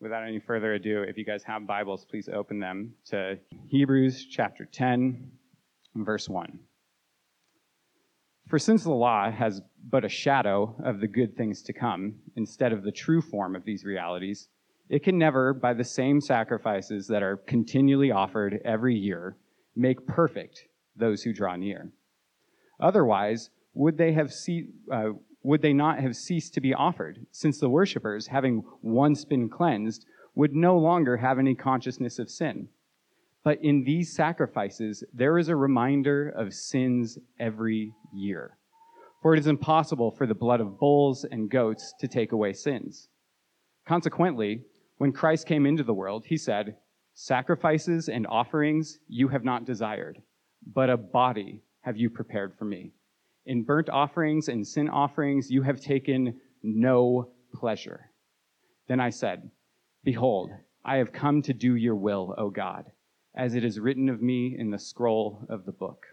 without any further ado, if you guys have Bibles, please open them to Hebrews chapter 10, verse 1. For since the law has but a shadow of the good things to come, instead of the true form of these realities, it can never, by the same sacrifices that are continually offered every year, make perfect those who draw near. Otherwise, would they have see, uh, would they not have ceased to be offered, since the worshippers, having once been cleansed, would no longer have any consciousness of sin? But in these sacrifices, there is a reminder of sins every year. For it is impossible for the blood of bulls and goats to take away sins. Consequently, when Christ came into the world, he said, Sacrifices and offerings you have not desired, but a body have you prepared for me. In burnt offerings and sin offerings you have taken no pleasure. Then I said, Behold, I have come to do your will, O God, as it is written of me in the scroll of the book.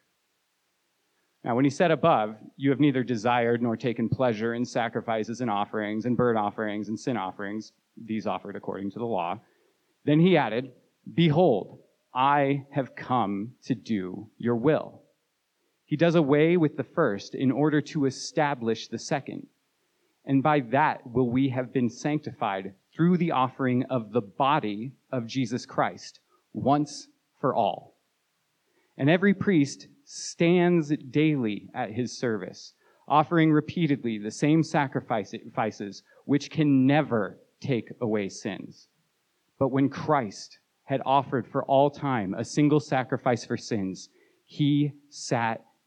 Now, when he said above, you have neither desired nor taken pleasure in sacrifices and offerings and burnt offerings and sin offerings, these offered according to the law, then he added, Behold, I have come to do your will. He does away with the first in order to establish the second. And by that will we have been sanctified through the offering of the body of Jesus Christ once for all. And every priest stands daily at his service, offering repeatedly the same sacrifices which can never take away sins. But when Christ had offered for all time a single sacrifice for sins, he sat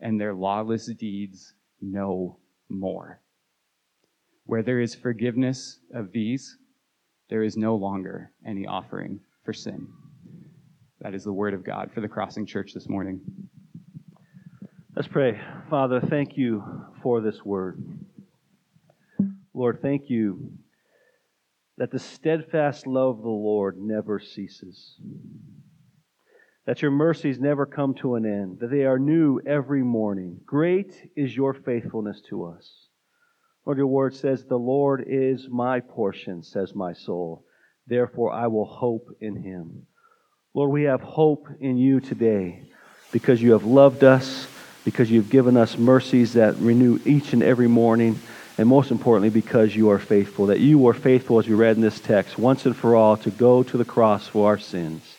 and their lawless deeds no more. Where there is forgiveness of these, there is no longer any offering for sin. That is the word of God for the Crossing Church this morning. Let's pray. Father, thank you for this word. Lord, thank you that the steadfast love of the Lord never ceases that your mercies never come to an end, that they are new every morning. Great is your faithfulness to us. Lord, your word says, The Lord is my portion, says my soul. Therefore, I will hope in him. Lord, we have hope in you today because you have loved us, because you've given us mercies that renew each and every morning, and most importantly, because you are faithful. That you were faithful, as we read in this text, once and for all, to go to the cross for our sins.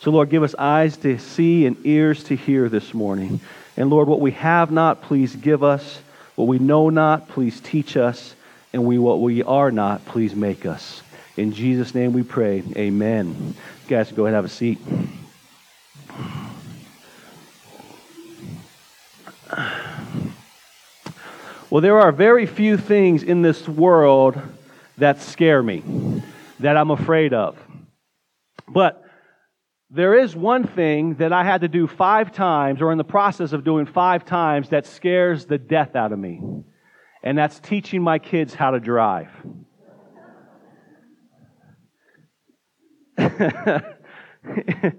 So, Lord, give us eyes to see and ears to hear this morning. And, Lord, what we have not, please give us. What we know not, please teach us. And we, what we are not, please make us. In Jesus' name we pray. Amen. You guys, go ahead and have a seat. Well, there are very few things in this world that scare me, that I'm afraid of. But there is one thing that I had to do five times, or in the process of doing five times, that scares the death out of me. And that's teaching my kids how to drive. it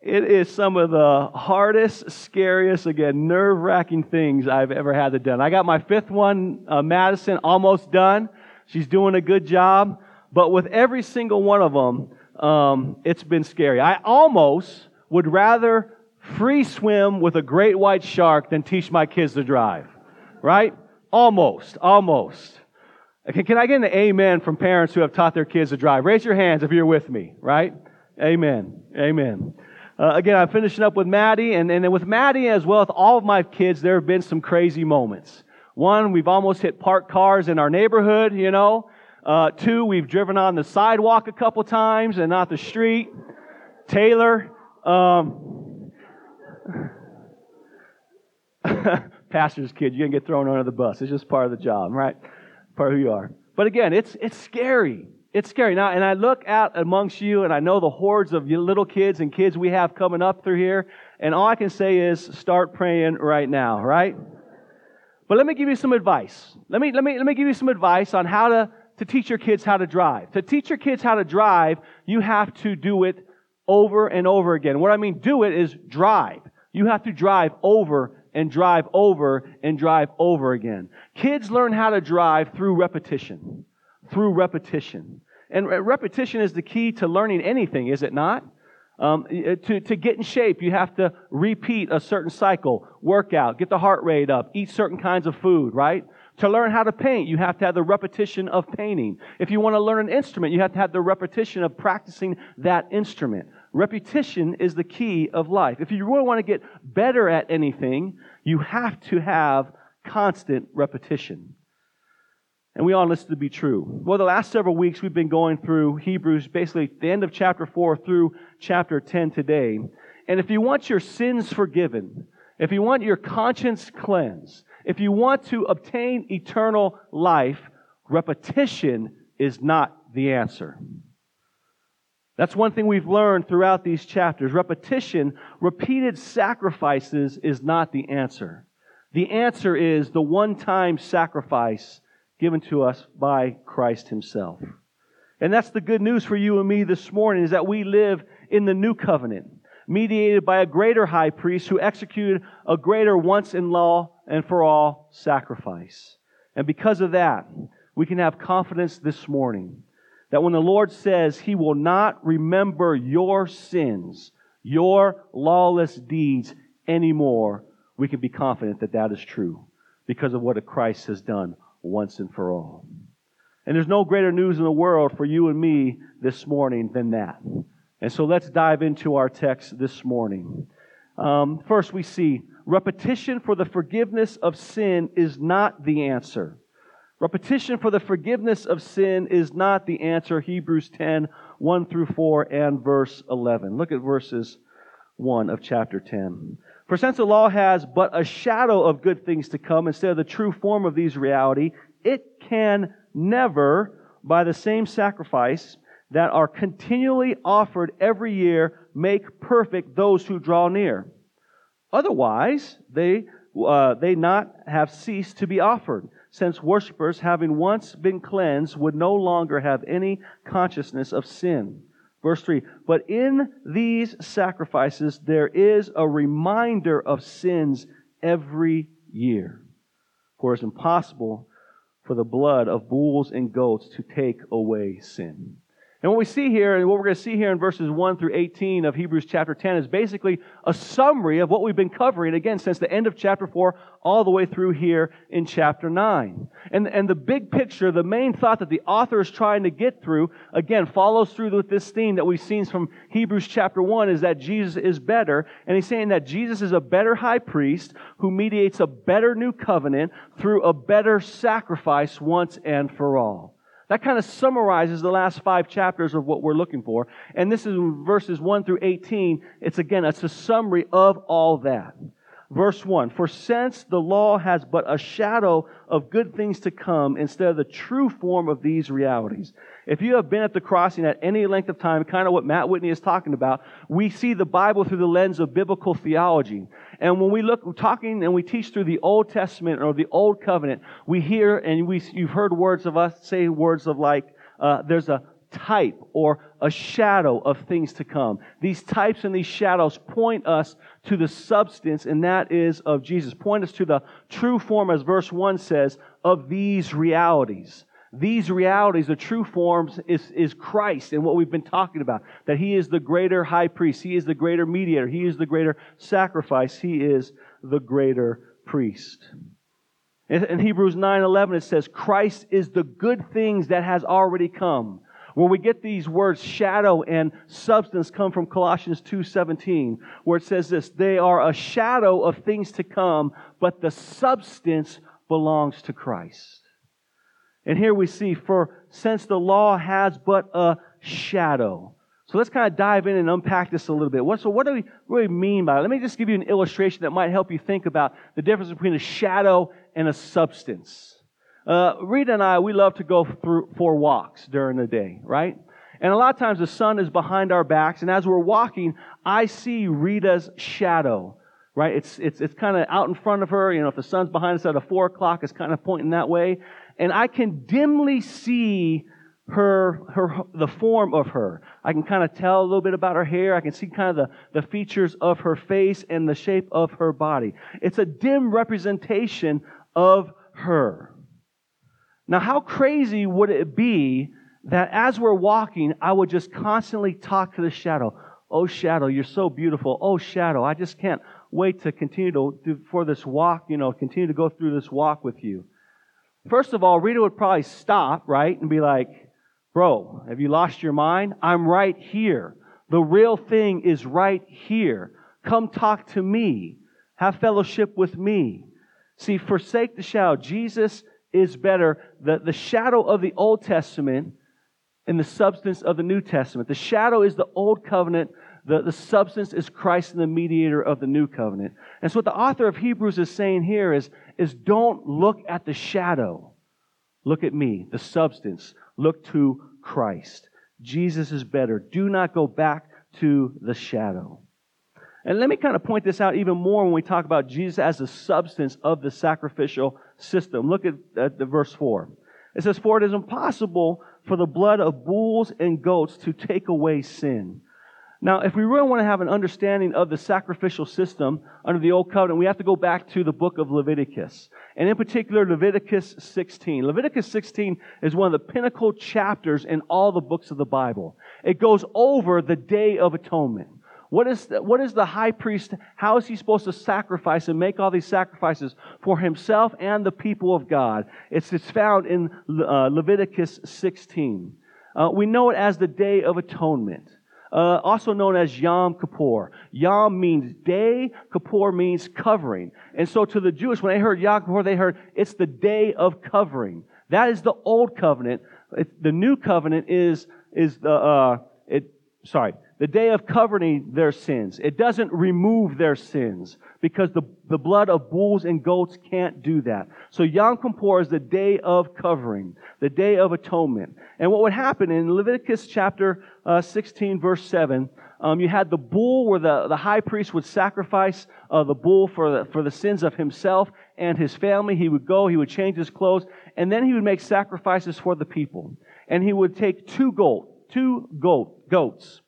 is some of the hardest, scariest, again, nerve wracking things I've ever had to do. I got my fifth one, uh, Madison, almost done. She's doing a good job. But with every single one of them, um, it's been scary. I almost would rather free swim with a great white shark than teach my kids to drive. Right? Almost. Almost. Okay, can I get an amen from parents who have taught their kids to drive? Raise your hands if you're with me, right? Amen. Amen. Uh, again, I'm finishing up with Maddie, and, and with Maddie as well as all of my kids, there have been some crazy moments. One, we've almost hit parked cars in our neighborhood, you know. Uh, two, we've driven on the sidewalk a couple times and not the street. Taylor, um, pastor's kid, you're gonna get thrown under the bus. It's just part of the job, right? Part of who you are. But again, it's it's scary. It's scary. Now, and I look out amongst you and I know the hordes of little kids and kids we have coming up through here, and all I can say is start praying right now, right? But let me give you some advice. Let me, let me, let me give you some advice on how to, to teach your kids how to drive. To teach your kids how to drive, you have to do it over and over again. What I mean do it is drive. You have to drive over and drive over and drive over again. Kids learn how to drive through repetition. Through repetition. And repetition is the key to learning anything, is it not? Um, to, to get in shape, you have to repeat a certain cycle, workout, get the heart rate up, eat certain kinds of food, right? To learn how to paint, you have to have the repetition of painting. If you want to learn an instrument, you have to have the repetition of practicing that instrument. Repetition is the key of life. If you really want to get better at anything, you have to have constant repetition. And we all know this to be true. Well, the last several weeks we've been going through Hebrews, basically the end of chapter 4 through chapter 10 today. And if you want your sins forgiven, if you want your conscience cleansed, if you want to obtain eternal life, repetition is not the answer. That's one thing we've learned throughout these chapters. Repetition, repeated sacrifices is not the answer. The answer is the one time sacrifice given to us by Christ Himself. And that's the good news for you and me this morning is that we live in the new covenant, mediated by a greater high priest who executed a greater once in law and for all sacrifice. And because of that, we can have confidence this morning that when the Lord says He will not remember your sins, your lawless deeds anymore, we can be confident that that is true because of what Christ has done once and for all. And there's no greater news in the world for you and me this morning than that. And so let's dive into our text this morning. Um, first, we see repetition for the forgiveness of sin is not the answer. Repetition for the forgiveness of sin is not the answer. Hebrews 10, 1 through 4, and verse 11. Look at verses 1 of chapter 10. For since the law has but a shadow of good things to come instead of the true form of these reality, it can never, by the same sacrifice that are continually offered every year, make perfect those who draw near. Otherwise, they, uh, they not have ceased to be offered since worshippers, having once been cleansed, would no longer have any consciousness of sin. Verse 3 But in these sacrifices there is a reminder of sins every year. For it's impossible for the blood of bulls and goats to take away sin. And what we see here, and what we're going to see here in verses 1 through 18 of Hebrews chapter 10, is basically a summary of what we've been covering, again, since the end of chapter 4 all the way through here in chapter 9. And, and the big picture, the main thought that the author is trying to get through, again, follows through with this theme that we've seen from Hebrews chapter 1, is that Jesus is better. And he's saying that Jesus is a better high priest who mediates a better new covenant through a better sacrifice once and for all. That kind of summarizes the last five chapters of what we're looking for. And this is verses 1 through 18. It's again, it's a summary of all that. Verse 1 For since the law has but a shadow of good things to come instead of the true form of these realities. If you have been at the crossing at any length of time, kind of what Matt Whitney is talking about, we see the Bible through the lens of biblical theology. And when we look, we're talking and we teach through the Old Testament or the Old Covenant, we hear and we, you've heard words of us say words of like, uh, there's a type or a shadow of things to come. These types and these shadows point us to the substance, and that is of Jesus. Point us to the true form, as verse 1 says, of these realities. These realities, the true forms, is, is Christ and what we've been talking about. That He is the greater high priest. He is the greater mediator. He is the greater sacrifice. He is the greater priest. In Hebrews 9 11, it says, Christ is the good things that has already come where we get these words shadow and substance come from Colossians 2:17, where it says this, they are a shadow of things to come, but the substance belongs to Christ. And here we see, for since the law has but a shadow. So let's kind of dive in and unpack this a little bit. What, so what do we really mean by it? Let me just give you an illustration that might help you think about the difference between a shadow and a substance. Uh, Rita and I, we love to go through for walks during the day, right? And a lot of times the sun is behind our backs, and as we're walking, I see Rita's shadow, right? It's, it's, it's kind of out in front of her. You know, if the sun's behind us at a four o'clock, it's kind of pointing that way. And I can dimly see her, her, the form of her. I can kind of tell a little bit about her hair. I can see kind of the, the features of her face and the shape of her body. It's a dim representation of her. Now, how crazy would it be that as we're walking, I would just constantly talk to the shadow. Oh, shadow, you're so beautiful. Oh, shadow, I just can't wait to continue to, to for this walk, you know, continue to go through this walk with you. First of all, Rita would probably stop, right, and be like, Bro, have you lost your mind? I'm right here. The real thing is right here. Come talk to me. Have fellowship with me. See, forsake the shadow. Jesus is better. The, the shadow of the Old Testament and the substance of the New Testament. The shadow is the Old Covenant. The, the substance is Christ and the mediator of the New Covenant. And so what the author of Hebrews is saying here is, is don't look at the shadow. Look at me, the substance. Look to Christ. Jesus is better. Do not go back to the shadow. And let me kind of point this out even more when we talk about Jesus as the substance of the sacrificial system. Look at, at the verse 4. It says, For it is impossible for the blood of bulls and goats to take away sin. Now, if we really want to have an understanding of the sacrificial system under the Old Covenant, we have to go back to the book of Leviticus. And in particular, Leviticus 16. Leviticus 16 is one of the pinnacle chapters in all the books of the Bible. It goes over the Day of Atonement. What is, the, what is the high priest, how is he supposed to sacrifice and make all these sacrifices for himself and the people of God? It's, it's found in uh, Leviticus 16. Uh, we know it as the Day of Atonement uh, also known as Yom Kippur. Yom means day, Kippur means covering. And so to the Jewish, when they heard Yom Kippur, they heard it's the day of covering. That is the old covenant. It, the new covenant is, is the, uh, it, sorry, the day of covering their sins. It doesn't remove their sins because the, the blood of bulls and goats can't do that. So Yom Kippur is the day of covering, the day of atonement. And what would happen in Leviticus chapter uh, 16, verse 7, um, you had the bull where the, the high priest would sacrifice uh, the bull for the, for the sins of himself and his family. He would go, he would change his clothes, and then he would make sacrifices for the people. And he would take two goat, two goat, goats,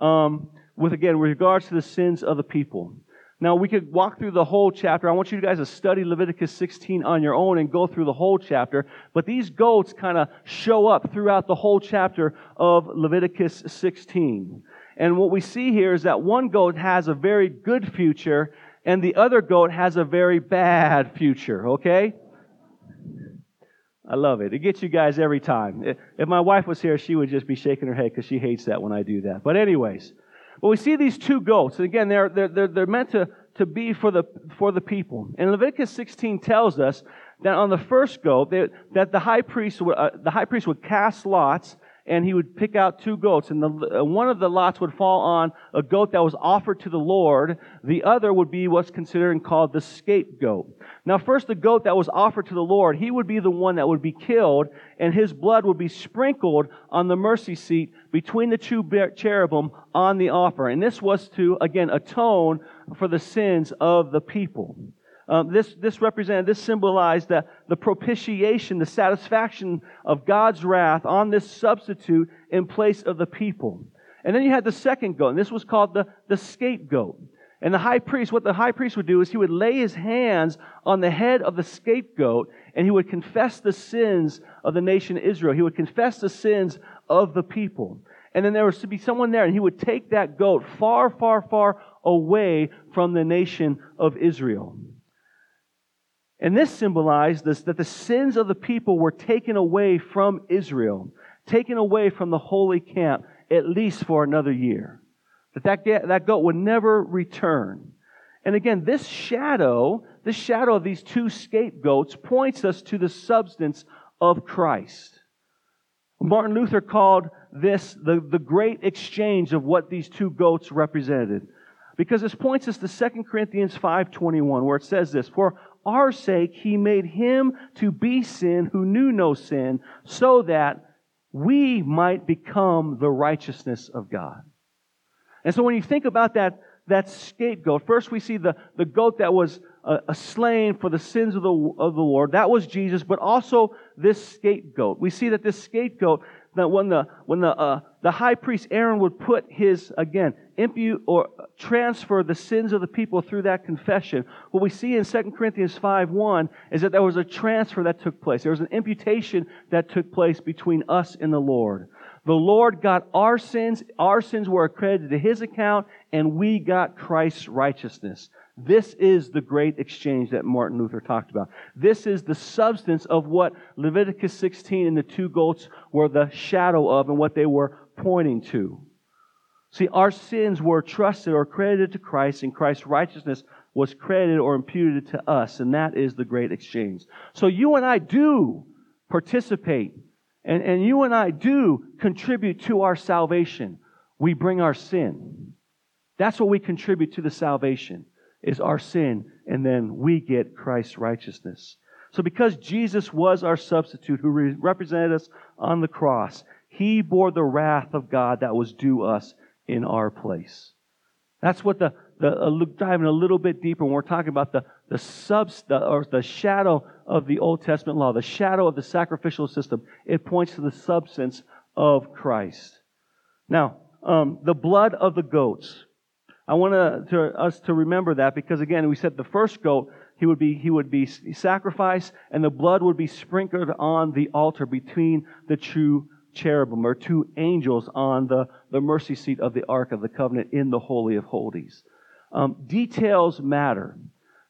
um, with again, with regards to the sins of the people. Now, we could walk through the whole chapter. I want you guys to study Leviticus 16 on your own and go through the whole chapter. But these goats kind of show up throughout the whole chapter of Leviticus 16. And what we see here is that one goat has a very good future and the other goat has a very bad future, okay? I love it. It gets you guys every time. If my wife was here, she would just be shaking her head because she hates that when I do that. But, anyways, well, we see these two goats. And again, they're, they're, they're, meant to, to be for the, for the people. And Leviticus 16 tells us that on the first goat, they, that the high priest would, uh, the high priest would cast lots and he would pick out two goats, and the, uh, one of the lots would fall on a goat that was offered to the Lord. The other would be what's considered and called the scapegoat. Now, first, the goat that was offered to the Lord, he would be the one that would be killed, and his blood would be sprinkled on the mercy seat between the two cherubim on the offer. And this was to, again, atone for the sins of the people. Um, this, this represented, this symbolized the, the propitiation, the satisfaction of God's wrath on this substitute in place of the people. And then you had the second goat, and this was called the, the scapegoat. And the high priest, what the high priest would do is he would lay his hands on the head of the scapegoat and he would confess the sins of the nation Israel. He would confess the sins of the people. And then there was to be someone there and he would take that goat far, far, far away from the nation of Israel. And this symbolized this, that the sins of the people were taken away from Israel, taken away from the holy camp, at least for another year. That that, that goat would never return. And again, this shadow, this shadow of these two scapegoats points us to the substance of Christ. Martin Luther called this the, the great exchange of what these two goats represented. Because this points us to 2 Corinthians 5.21, where it says this, For our sake, he made him to be sin who knew no sin, so that we might become the righteousness of God. And so when you think about that, that scapegoat, first we see the, the goat that was uh, slain for the sins of the, of the Lord. That was Jesus, but also this scapegoat. We see that this scapegoat that when the when the uh, the high priest Aaron would put his again impute or transfer the sins of the people through that confession, what we see in 2 Corinthians 5 1 is that there was a transfer that took place. There was an imputation that took place between us and the Lord. The Lord got our sins, our sins were accredited to his account, and we got Christ's righteousness. This is the great exchange that Martin Luther talked about. This is the substance of what Leviticus 16 and the two goats were the shadow of and what they were pointing to. See, our sins were trusted or credited to Christ, and Christ's righteousness was credited or imputed to us, and that is the great exchange. So you and I do participate, and, and you and I do contribute to our salvation. We bring our sin. That's what we contribute to the salvation is our sin, and then we get Christ's righteousness. So because Jesus was our substitute who re- represented us on the cross, he bore the wrath of God that was due us in our place. That's what the, the uh, diving a little bit deeper when we're talking about the, the subs, the, or the shadow of the Old Testament law, the shadow of the sacrificial system. It points to the substance of Christ. Now, um, the blood of the goats. I want to, us to remember that because again, we said the first goat, he would be, he would be sacrificed and the blood would be sprinkled on the altar between the two cherubim or two angels on the, the mercy seat of the Ark of the Covenant in the Holy of Holies. Um, details matter.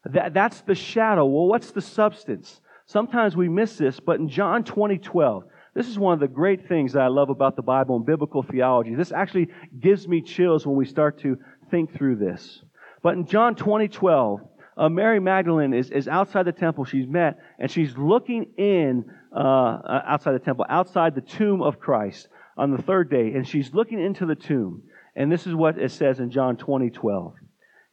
That, that's the shadow. Well, what's the substance? Sometimes we miss this, but in John 20, 12, this is one of the great things that I love about the Bible and biblical theology. This actually gives me chills when we start to think through this. But in John 20, 12, uh, Mary Magdalene is, is outside the temple. She's met, and she's looking in uh, uh, outside the temple, outside the tomb of Christ on the third day, and she's looking into the tomb. And this is what it says in John 20, 12.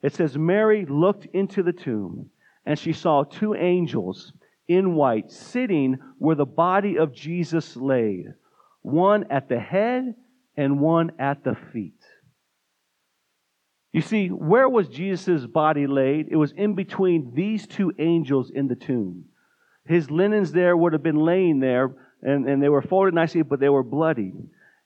It says, Mary looked into the tomb, and she saw two angels in white sitting where the body of Jesus lay, one at the head and one at the feet. You see, where was Jesus' body laid? It was in between these two angels in the tomb. His linens there would have been laying there, and, and they were folded nicely, but they were bloody.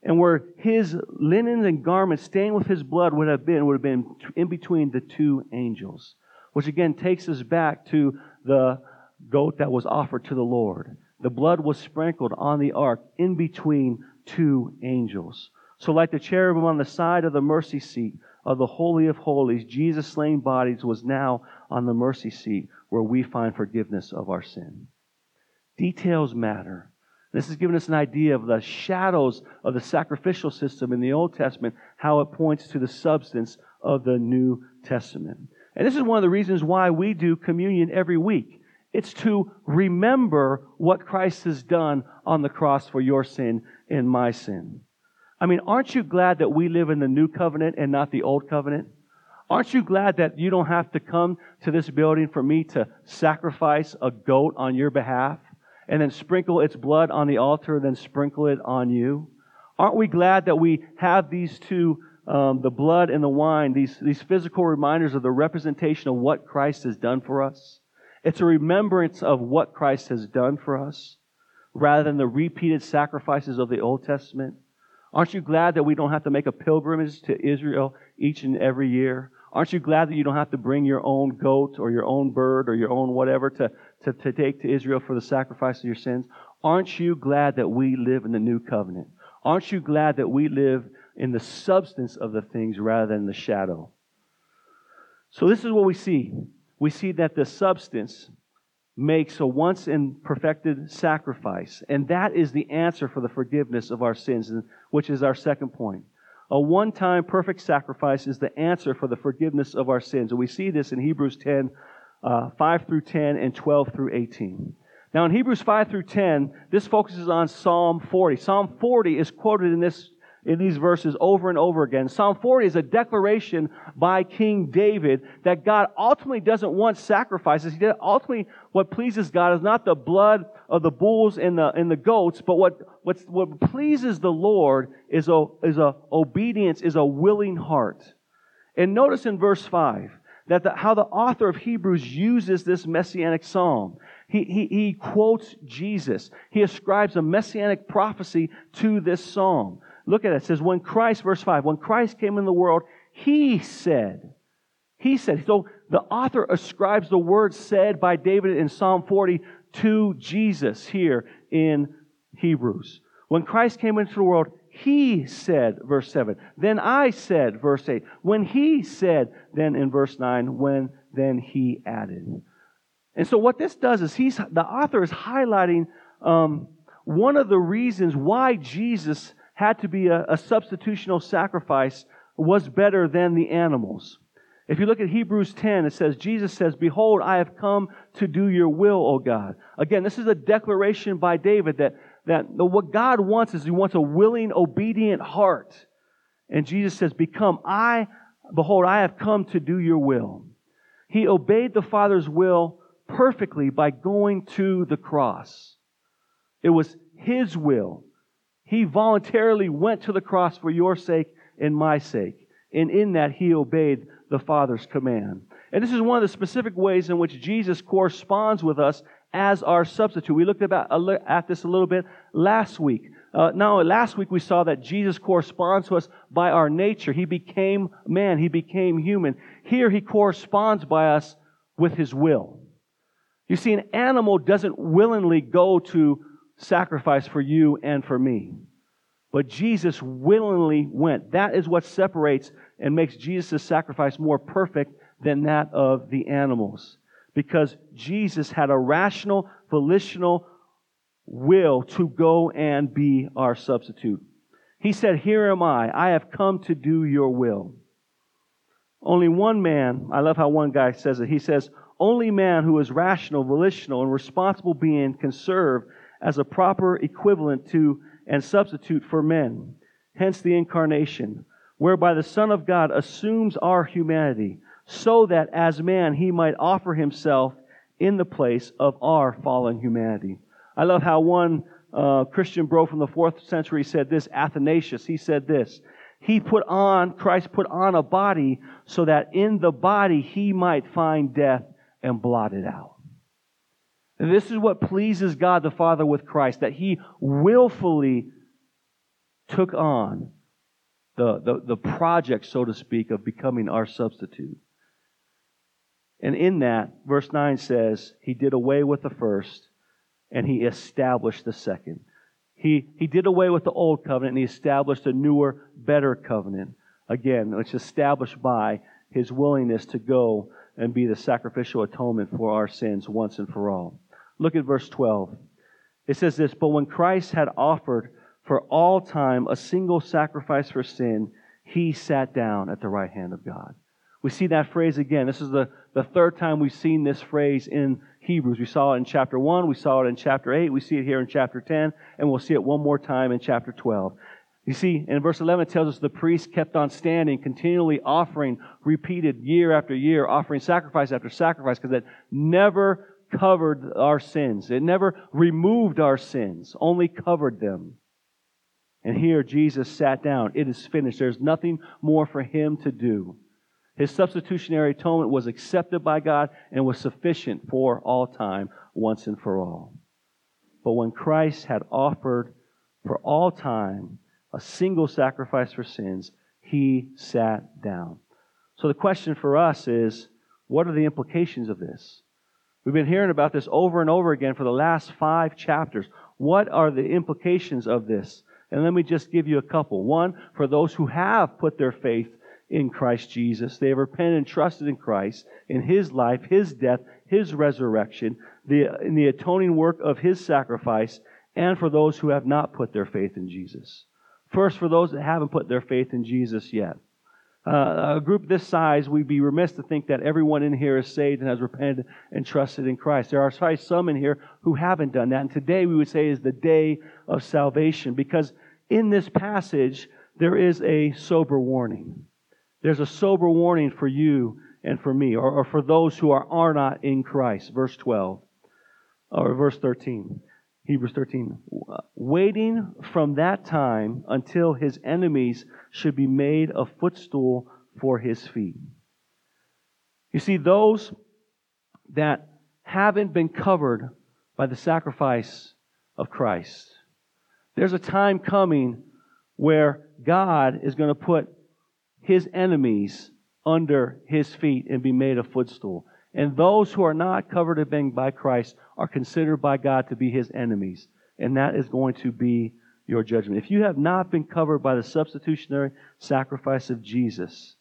And where his linens and garments stained with his blood would have been, would have been in between the two angels. Which again takes us back to the goat that was offered to the Lord. The blood was sprinkled on the ark in between two angels. So, like the cherubim on the side of the mercy seat, of the Holy of Holies, Jesus' slain bodies, was now on the mercy seat where we find forgiveness of our sin. Details matter. This has given us an idea of the shadows of the sacrificial system in the Old Testament, how it points to the substance of the New Testament. And this is one of the reasons why we do communion every week. It's to remember what Christ has done on the cross for your sin and my sin. I mean, aren't you glad that we live in the new covenant and not the old covenant? Aren't you glad that you don't have to come to this building for me to sacrifice a goat on your behalf and then sprinkle its blood on the altar and then sprinkle it on you? Aren't we glad that we have these two, um, the blood and the wine, these, these physical reminders of the representation of what Christ has done for us? It's a remembrance of what Christ has done for us rather than the repeated sacrifices of the Old Testament. Aren't you glad that we don't have to make a pilgrimage to Israel each and every year? Aren't you glad that you don't have to bring your own goat or your own bird or your own whatever to, to, to take to Israel for the sacrifice of your sins? Aren't you glad that we live in the new covenant? Aren't you glad that we live in the substance of the things rather than the shadow? So, this is what we see. We see that the substance makes a once and perfected sacrifice. And that is the answer for the forgiveness of our sins, which is our second point. A one time perfect sacrifice is the answer for the forgiveness of our sins. And we see this in Hebrews 10, uh, 5 through 10, and 12 through 18. Now, in Hebrews 5 through 10, this focuses on Psalm 40. Psalm 40 is quoted in this, in these verses over and over again. Psalm 40 is a declaration by King David that God ultimately doesn't want sacrifices. He ultimately, what pleases God is not the blood of the bulls and the, and the goats, but what, what's, what pleases the Lord is a, is a obedience, is a willing heart. And notice in verse 5 that the, how the author of Hebrews uses this messianic psalm. He, he, he quotes Jesus. He ascribes a messianic prophecy to this psalm. Look at it. It says, when Christ, verse 5, when Christ came in the world, he said, he said. So the author ascribes the word said by David in Psalm 40 to Jesus here in Hebrews. When Christ came into the world, he said, verse 7. Then I said, verse 8. When he said, then in verse 9, when then he added. And so what this does is he's the author is highlighting um, one of the reasons why Jesus had to be a, a substitutional sacrifice was better than the animals. If you look at Hebrews 10, it says, Jesus says, Behold, I have come to do your will, O God. Again, this is a declaration by David that, that what God wants is he wants a willing, obedient heart. And Jesus says, Become I, behold, I have come to do your will. He obeyed the Father's will perfectly by going to the cross. It was His will. He voluntarily went to the cross for your sake and my sake. And in that, He obeyed the Father's command. And this is one of the specific ways in which Jesus corresponds with us as our substitute. We looked about, at this a little bit last week. Uh, now, last week we saw that Jesus corresponds to us by our nature. He became man. He became human. Here he corresponds by us with his will. You see, an animal doesn't willingly go to sacrifice for you and for me. But Jesus willingly went. That is what separates and makes Jesus' sacrifice more perfect than that of the animals. Because Jesus had a rational, volitional will to go and be our substitute. He said, Here am I. I have come to do your will. Only one man, I love how one guy says it. He says, only man who is rational, volitional, and responsible being can serve as a proper equivalent to and substitute for men. Hence the incarnation, whereby the Son of God assumes our humanity, so that as man he might offer himself in the place of our fallen humanity. I love how one uh, Christian bro from the fourth century said this, Athanasius. He said this He put on, Christ put on a body so that in the body he might find death and blot it out. This is what pleases God the Father with Christ, that He willfully took on the, the, the project, so to speak, of becoming our substitute. And in that, verse 9 says, He did away with the first and He established the second. He, he did away with the old covenant and He established a newer, better covenant. Again, it's established by His willingness to go and be the sacrificial atonement for our sins once and for all. Look at verse 12. It says this But when Christ had offered for all time a single sacrifice for sin, he sat down at the right hand of God. We see that phrase again. This is the, the third time we've seen this phrase in Hebrews. We saw it in chapter 1, we saw it in chapter 8, we see it here in chapter 10, and we'll see it one more time in chapter 12. You see, in verse 11, it tells us the priest kept on standing, continually offering, repeated year after year, offering sacrifice after sacrifice, because it never covered our sins. It never removed our sins, only covered them. And here Jesus sat down. It is finished. There's nothing more for him to do. His substitutionary atonement was accepted by God and was sufficient for all time, once and for all. But when Christ had offered for all time a single sacrifice for sins, he sat down. So the question for us is what are the implications of this? We've been hearing about this over and over again for the last five chapters. What are the implications of this? And let me just give you a couple. One, for those who have put their faith in Christ Jesus, they have repented and trusted in Christ, in His life, His death, His resurrection, the, in the atoning work of His sacrifice, and for those who have not put their faith in Jesus. First, for those that haven't put their faith in Jesus yet. Uh, a group this size, we'd be remiss to think that everyone in here is saved and has repented and trusted in Christ. There are probably some in here who haven't done that. And today we would say is the day of salvation because in this passage, there is a sober warning. There's a sober warning for you and for me, or, or for those who are, are not in Christ. Verse 12, or verse 13. Hebrews 13. Waiting from that time until his enemies should be made a footstool for his feet. You see, those that haven't been covered by the sacrifice of Christ, there's a time coming where God is going to put his enemies under his feet and be made a footstool. And those who are not covered by Christ are considered by God to be his enemies. And that is going to be your judgment. If you have not been covered by the substitutionary sacrifice of Jesus,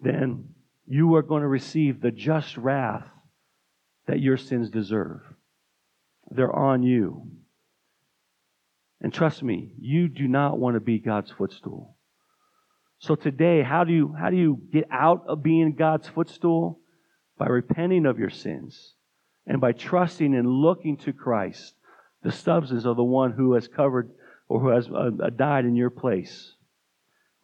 then you are going to receive the just wrath that your sins deserve. They're on you. And trust me, you do not want to be God's footstool. So today, how do you, how do you get out of being God's footstool? By repenting of your sins and by trusting and looking to Christ, the substance of the one who has covered or who has uh, uh, died in your place.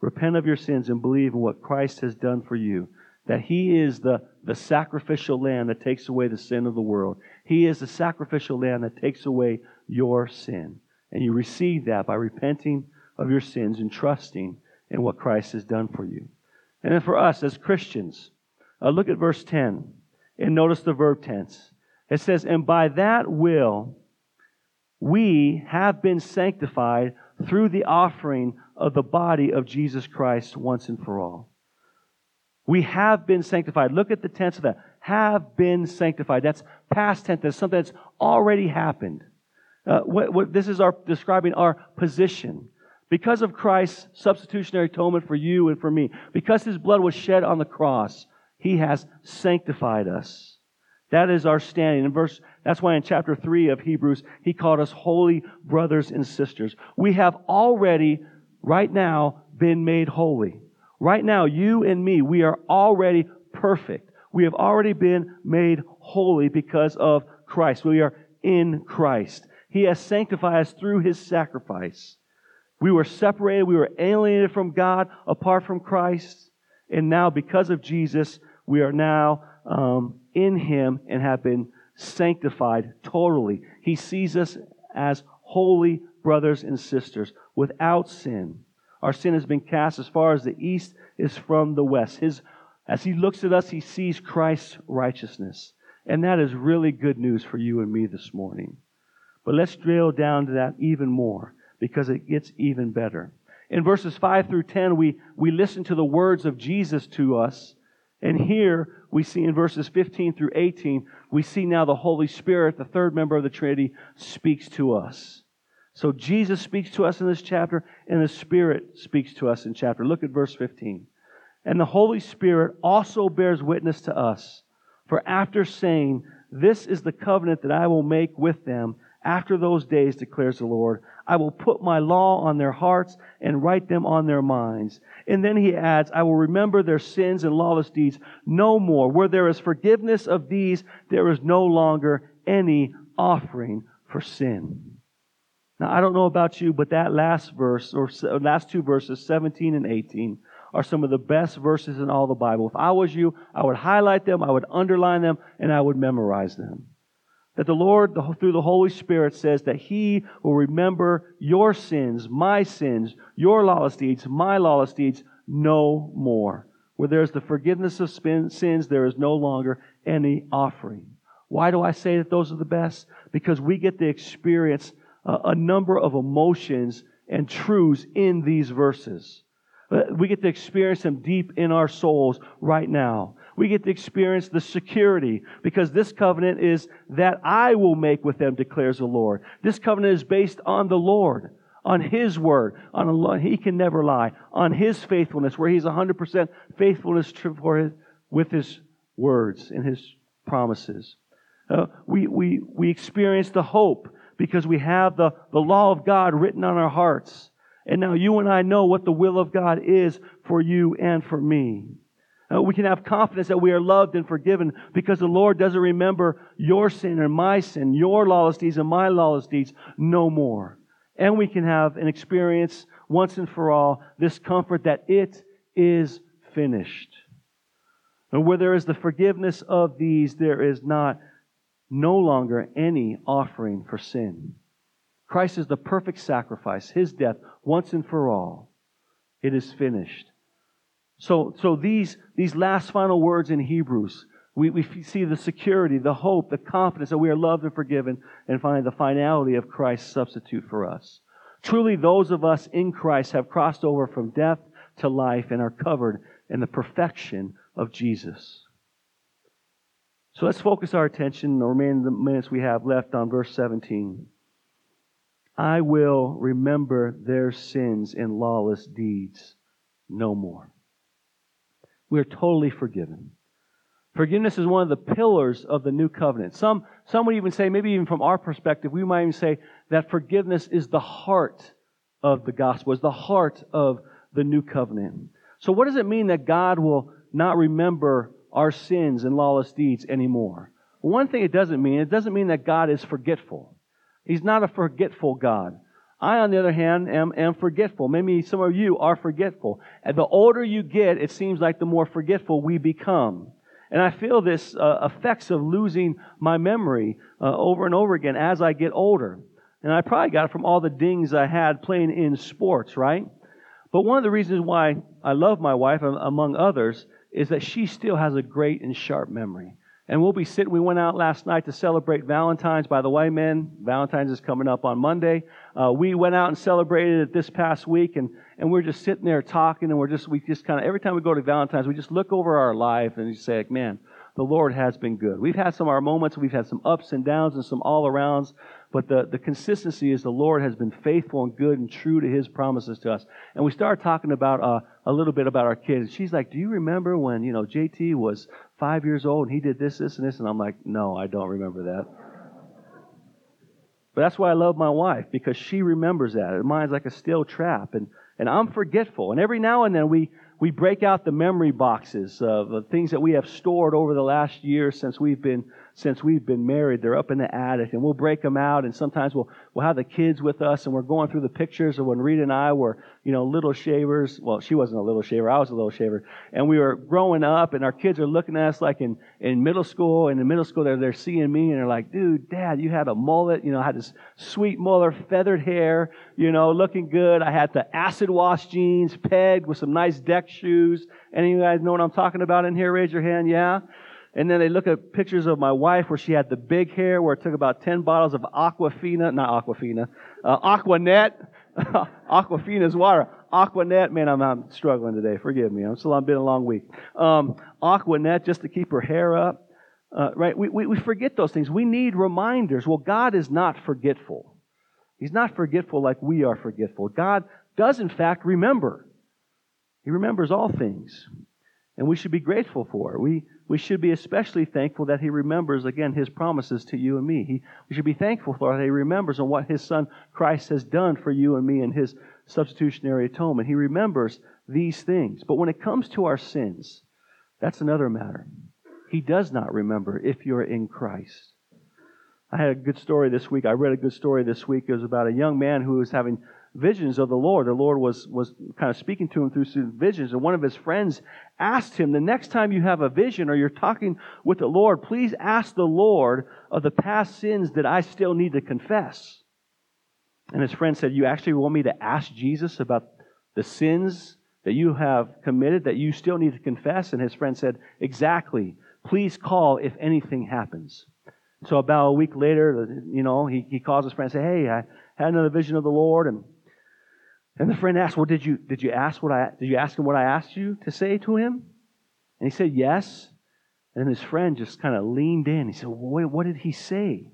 Repent of your sins and believe in what Christ has done for you. That He is the, the sacrificial lamb that takes away the sin of the world. He is the sacrificial lamb that takes away your sin. And you receive that by repenting of your sins and trusting in what Christ has done for you. And then for us as Christians, uh, look at verse 10 and notice the verb tense. It says, And by that will we have been sanctified through the offering of the body of Jesus Christ once and for all. We have been sanctified. Look at the tense of that. Have been sanctified. That's past tense. That's something that's already happened. Uh, what, what, this is our describing our position. Because of Christ's substitutionary atonement for you and for me, because his blood was shed on the cross, he has sanctified us. That is our standing. In verse, that's why in chapter 3 of Hebrews, he called us holy brothers and sisters. We have already, right now, been made holy. Right now, you and me, we are already perfect. We have already been made holy because of Christ. We are in Christ. He has sanctified us through his sacrifice. We were separated, we were alienated from God apart from Christ. And now, because of Jesus, we are now um, in Him and have been sanctified totally. He sees us as holy brothers and sisters without sin. Our sin has been cast as far as the east is from the west. His, as He looks at us, He sees Christ's righteousness. And that is really good news for you and me this morning. But let's drill down to that even more because it gets even better. In verses 5 through 10, we, we listen to the words of Jesus to us. And here we see in verses 15 through 18, we see now the Holy Spirit, the third member of the Trinity, speaks to us. So Jesus speaks to us in this chapter, and the Spirit speaks to us in chapter. Look at verse 15. And the Holy Spirit also bears witness to us. For after saying, This is the covenant that I will make with them after those days, declares the Lord, I will put my law on their hearts and write them on their minds. And then he adds, I will remember their sins and lawless deeds no more. Where there is forgiveness of these, there is no longer any offering for sin. Now, I don't know about you, but that last verse, or uh, last two verses, 17 and 18, are some of the best verses in all the Bible. If I was you, I would highlight them, I would underline them, and I would memorize them. That the Lord, through the Holy Spirit, says that He will remember your sins, my sins, your lawless deeds, my lawless deeds, no more. Where there is the forgiveness of sins, there is no longer any offering. Why do I say that those are the best? Because we get to experience a number of emotions and truths in these verses. Uh, we get to experience them deep in our souls right now. We get to experience the security because this covenant is that I will make with them, declares the Lord. This covenant is based on the Lord, on His word, on a, He can never lie, on His faithfulness, where He's 100% faithfulness for his, with His words and His promises. Uh, we, we, we experience the hope because we have the, the law of God written on our hearts. And now you and I know what the will of God is for you and for me. Uh, we can have confidence that we are loved and forgiven because the Lord doesn't remember your sin and my sin, your lawless deeds and my lawless deeds no more. And we can have an experience once and for all, this comfort that it is finished. And where there is the forgiveness of these, there is not no longer any offering for sin. Christ is the perfect sacrifice, his death once and for all. It is finished. So, so these, these last final words in Hebrews, we, we see the security, the hope, the confidence that we are loved and forgiven, and finally the finality of Christ's substitute for us. Truly, those of us in Christ have crossed over from death to life and are covered in the perfection of Jesus. So let's focus our attention, in the remaining minutes we have left, on verse 17. I will remember their sins and lawless deeds no more. We are totally forgiven. Forgiveness is one of the pillars of the new covenant. Some, some would even say, maybe even from our perspective, we might even say that forgiveness is the heart of the gospel, is the heart of the new covenant. So, what does it mean that God will not remember our sins and lawless deeds anymore? One thing it doesn't mean, it doesn't mean that God is forgetful. He's not a forgetful God. I, on the other hand, am, am forgetful. Maybe some of you are forgetful. And the older you get, it seems like the more forgetful we become. And I feel this uh, effects of losing my memory uh, over and over again as I get older. And I probably got it from all the dings I had playing in sports, right? But one of the reasons why I love my wife, among others, is that she still has a great and sharp memory. And we'll be sitting, we went out last night to celebrate Valentine's. By the way, men, Valentine's is coming up on Monday. Uh, we went out and celebrated it this past week, and, and we're just sitting there talking, and we're just, we just kind of, every time we go to Valentine's, we just look over our life and just say, like, man, the Lord has been good. We've had some of our moments, we've had some ups and downs and some all arounds, but the, the consistency is the Lord has been faithful and good and true to his promises to us. And we started talking about uh, a little bit about our kids. She's like, Do you remember when, you know, JT was five years old and he did this, this, and this? And I'm like, No, I don't remember that. But that's why I love my wife, because she remembers that. Mine's like a steel trap. And, and I'm forgetful. And every now and then we, we break out the memory boxes of the things that we have stored over the last year since we've been since we've been married. They're up in the attic, and we'll break them out. And sometimes we'll we'll have the kids with us, and we're going through the pictures of when Rita and I were, you know, little shavers. Well, she wasn't a little shaver; I was a little shaver, and we were growing up, and our kids are looking at us like in in middle school. And in middle school, they're they're seeing me, and they're like, "Dude, Dad, you had a mullet. You know, I had this sweet mullet, feathered hair. You know, looking good. I had the acid wash jeans, pegged with some nice deck shoes. Any of you guys know what I'm talking about in here? Raise your hand. Yeah." And then they look at pictures of my wife where she had the big hair, where it took about 10 bottles of Aquafina, not Aquafina, uh, Aquanet. Aquafina's water. Aquanet, man, I'm, I'm, struggling today. Forgive me. I'm still, I've been a long week. Um, Aquanet just to keep her hair up. Uh, right? We, we, we forget those things. We need reminders. Well, God is not forgetful. He's not forgetful like we are forgetful. God does, in fact, remember. He remembers all things. And we should be grateful for. We, we should be especially thankful that He remembers, again, His promises to you and me. He, we should be thankful for that He remembers on what His Son Christ has done for you and me in His substitutionary atonement. He remembers these things. But when it comes to our sins, that's another matter. He does not remember if you're in Christ. I had a good story this week. I read a good story this week. It was about a young man who was having visions of the Lord. The Lord was, was kind of speaking to him through some visions. And one of his friends asked him, the next time you have a vision or you're talking with the Lord, please ask the Lord of the past sins that I still need to confess. And his friend said, You actually want me to ask Jesus about the sins that you have committed that you still need to confess? And his friend said, Exactly. Please call if anything happens. So about a week later, you know, he, he calls his friend and says, Hey, I had another vision of the Lord, and and the friend asked, Well, did you, did you ask what I did you ask him what I asked you to say to him? And he said, Yes. And his friend just kind of leaned in. He said, well, what did he say?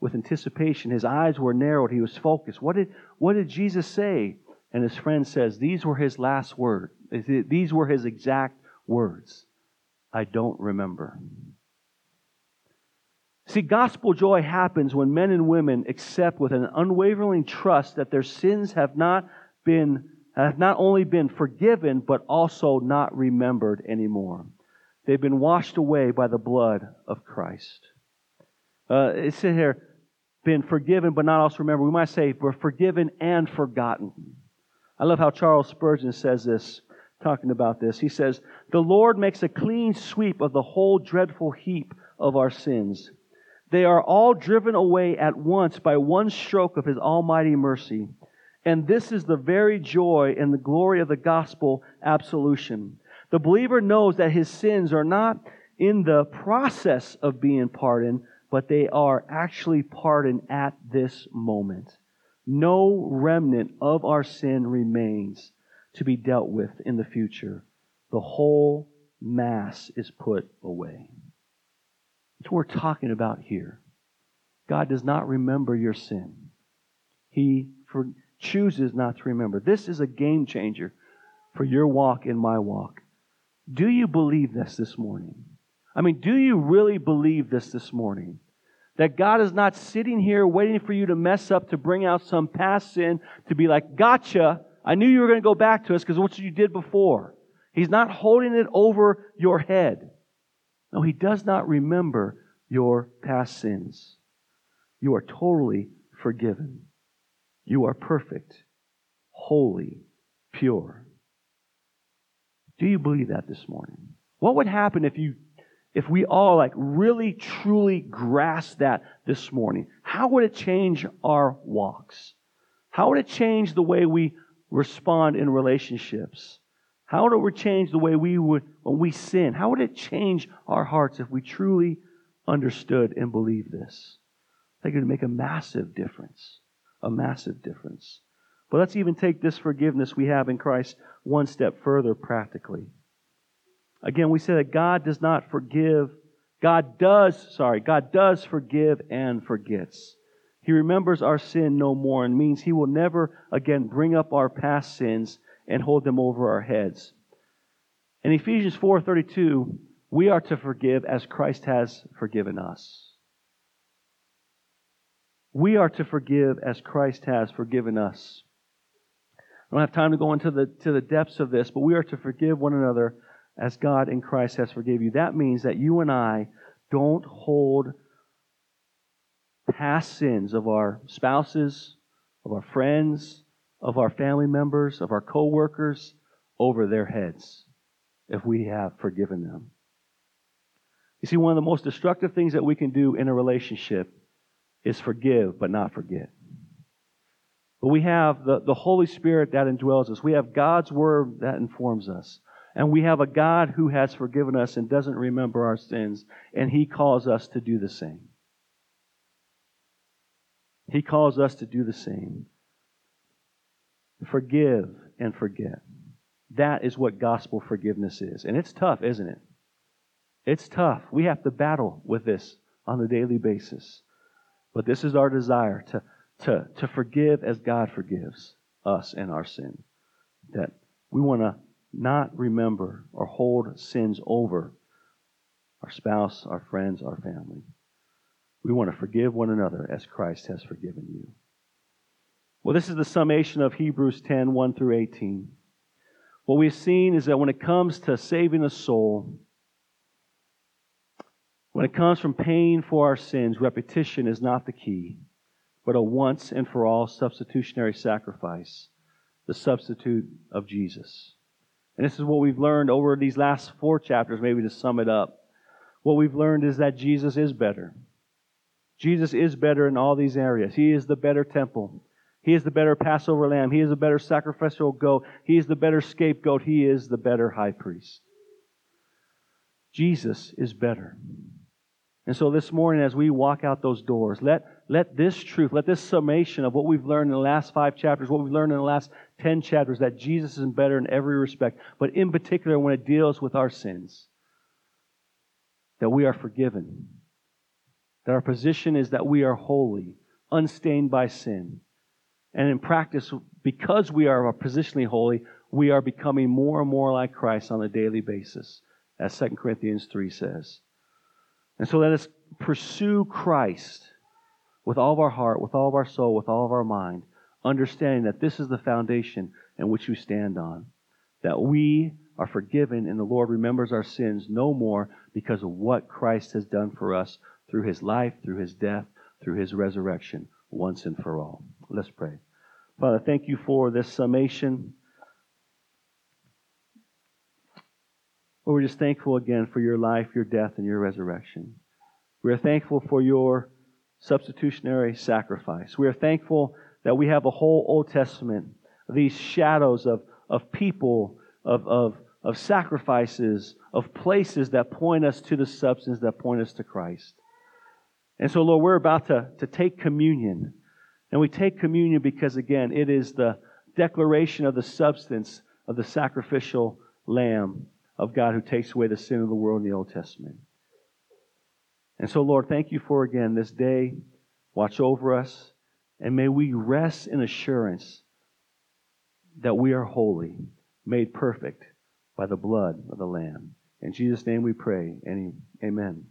With anticipation. His eyes were narrowed. He was focused. What did, what did Jesus say? And his friend says, These were his last words. These were his exact words. I don't remember. See, gospel joy happens when men and women accept with an unwavering trust that their sins have not been have not only been forgiven, but also not remembered anymore. They've been washed away by the blood of Christ. Uh, it says here, been forgiven, but not also remembered. We might say we're forgiven and forgotten. I love how Charles Spurgeon says this, talking about this. He says, The Lord makes a clean sweep of the whole dreadful heap of our sins. They are all driven away at once by one stroke of his almighty mercy. And this is the very joy and the glory of the gospel absolution. The believer knows that his sins are not in the process of being pardoned, but they are actually pardoned at this moment. No remnant of our sin remains to be dealt with in the future. The whole mass is put away. That's what we're talking about here. God does not remember your sin. He for, chooses not to remember. This is a game changer for your walk and my walk. Do you believe this this morning? I mean, do you really believe this this morning? That God is not sitting here waiting for you to mess up to bring out some past sin to be like, gotcha, I knew you were going to go back to us because what you did before. He's not holding it over your head. No, He does not remember your past sins. You are totally forgiven. You are perfect, holy, pure. Do you believe that this morning? What would happen if you if we all like really truly grasp that this morning? How would it change our walks? How would it change the way we respond in relationships? How would it change the way we would when we sin? How would it change our hearts if we truly understood and believed this? I think it would make a massive difference. A massive difference. But let's even take this forgiveness we have in Christ one step further practically. Again, we say that God does not forgive. God does, sorry, God does forgive and forgets. He remembers our sin no more and means he will never again bring up our past sins and hold them over our heads. In Ephesians 4:32, we are to forgive as Christ has forgiven us. We are to forgive as Christ has forgiven us. I don't have time to go into the, to the depths of this, but we are to forgive one another as God in Christ has forgiven you. That means that you and I don't hold past sins of our spouses, of our friends, of our family members, of our coworkers over their heads if we have forgiven them. You see, one of the most destructive things that we can do in a relationship is forgive but not forget. But we have the, the Holy Spirit that indwells us. We have God's Word that informs us. And we have a God who has forgiven us and doesn't remember our sins, and He calls us to do the same. He calls us to do the same. Forgive and forget. That is what gospel forgiveness is. And it's tough, isn't it? It's tough. We have to battle with this on a daily basis. But this is our desire to to, to forgive as God forgives us and our sin. That we want to not remember or hold sins over our spouse, our friends, our family. We want to forgive one another as Christ has forgiven you. Well, this is the summation of Hebrews 10 1 through 18. What we've seen is that when it comes to saving a soul, when it comes from paying for our sins, repetition is not the key but a once and for all substitutionary sacrifice, the substitute of Jesus. And this is what we've learned over these last four chapters, maybe to sum it up. What we've learned is that Jesus is better. Jesus is better in all these areas. He is the better temple. He is the better Passover lamb. He is the better sacrificial goat. He is the better scapegoat. He is the better high priest. Jesus is better. And so this morning, as we walk out those doors, let, let this truth, let this summation of what we've learned in the last five chapters, what we've learned in the last ten chapters, that Jesus is better in every respect, but in particular when it deals with our sins, that we are forgiven, that our position is that we are holy, unstained by sin. And in practice, because we are positionally holy, we are becoming more and more like Christ on a daily basis, as 2 Corinthians 3 says. And so let us pursue Christ with all of our heart, with all of our soul, with all of our mind, understanding that this is the foundation in which we stand on. That we are forgiven and the Lord remembers our sins no more because of what Christ has done for us through his life, through his death, through his resurrection, once and for all. Let's pray. Father, thank you for this summation. Lord, we're just thankful again for your life, your death, and your resurrection. We are thankful for your substitutionary sacrifice. We are thankful that we have a whole Old Testament, these shadows of, of people, of, of, of sacrifices, of places that point us to the substance, that point us to Christ. And so, Lord, we're about to, to take communion. And we take communion because, again, it is the declaration of the substance of the sacrificial lamb of God who takes away the sin of the world in the Old Testament. And so, Lord, thank you for, again, this day. Watch over us. And may we rest in assurance that we are holy, made perfect by the blood of the Lamb. In Jesus' name we pray. Amen.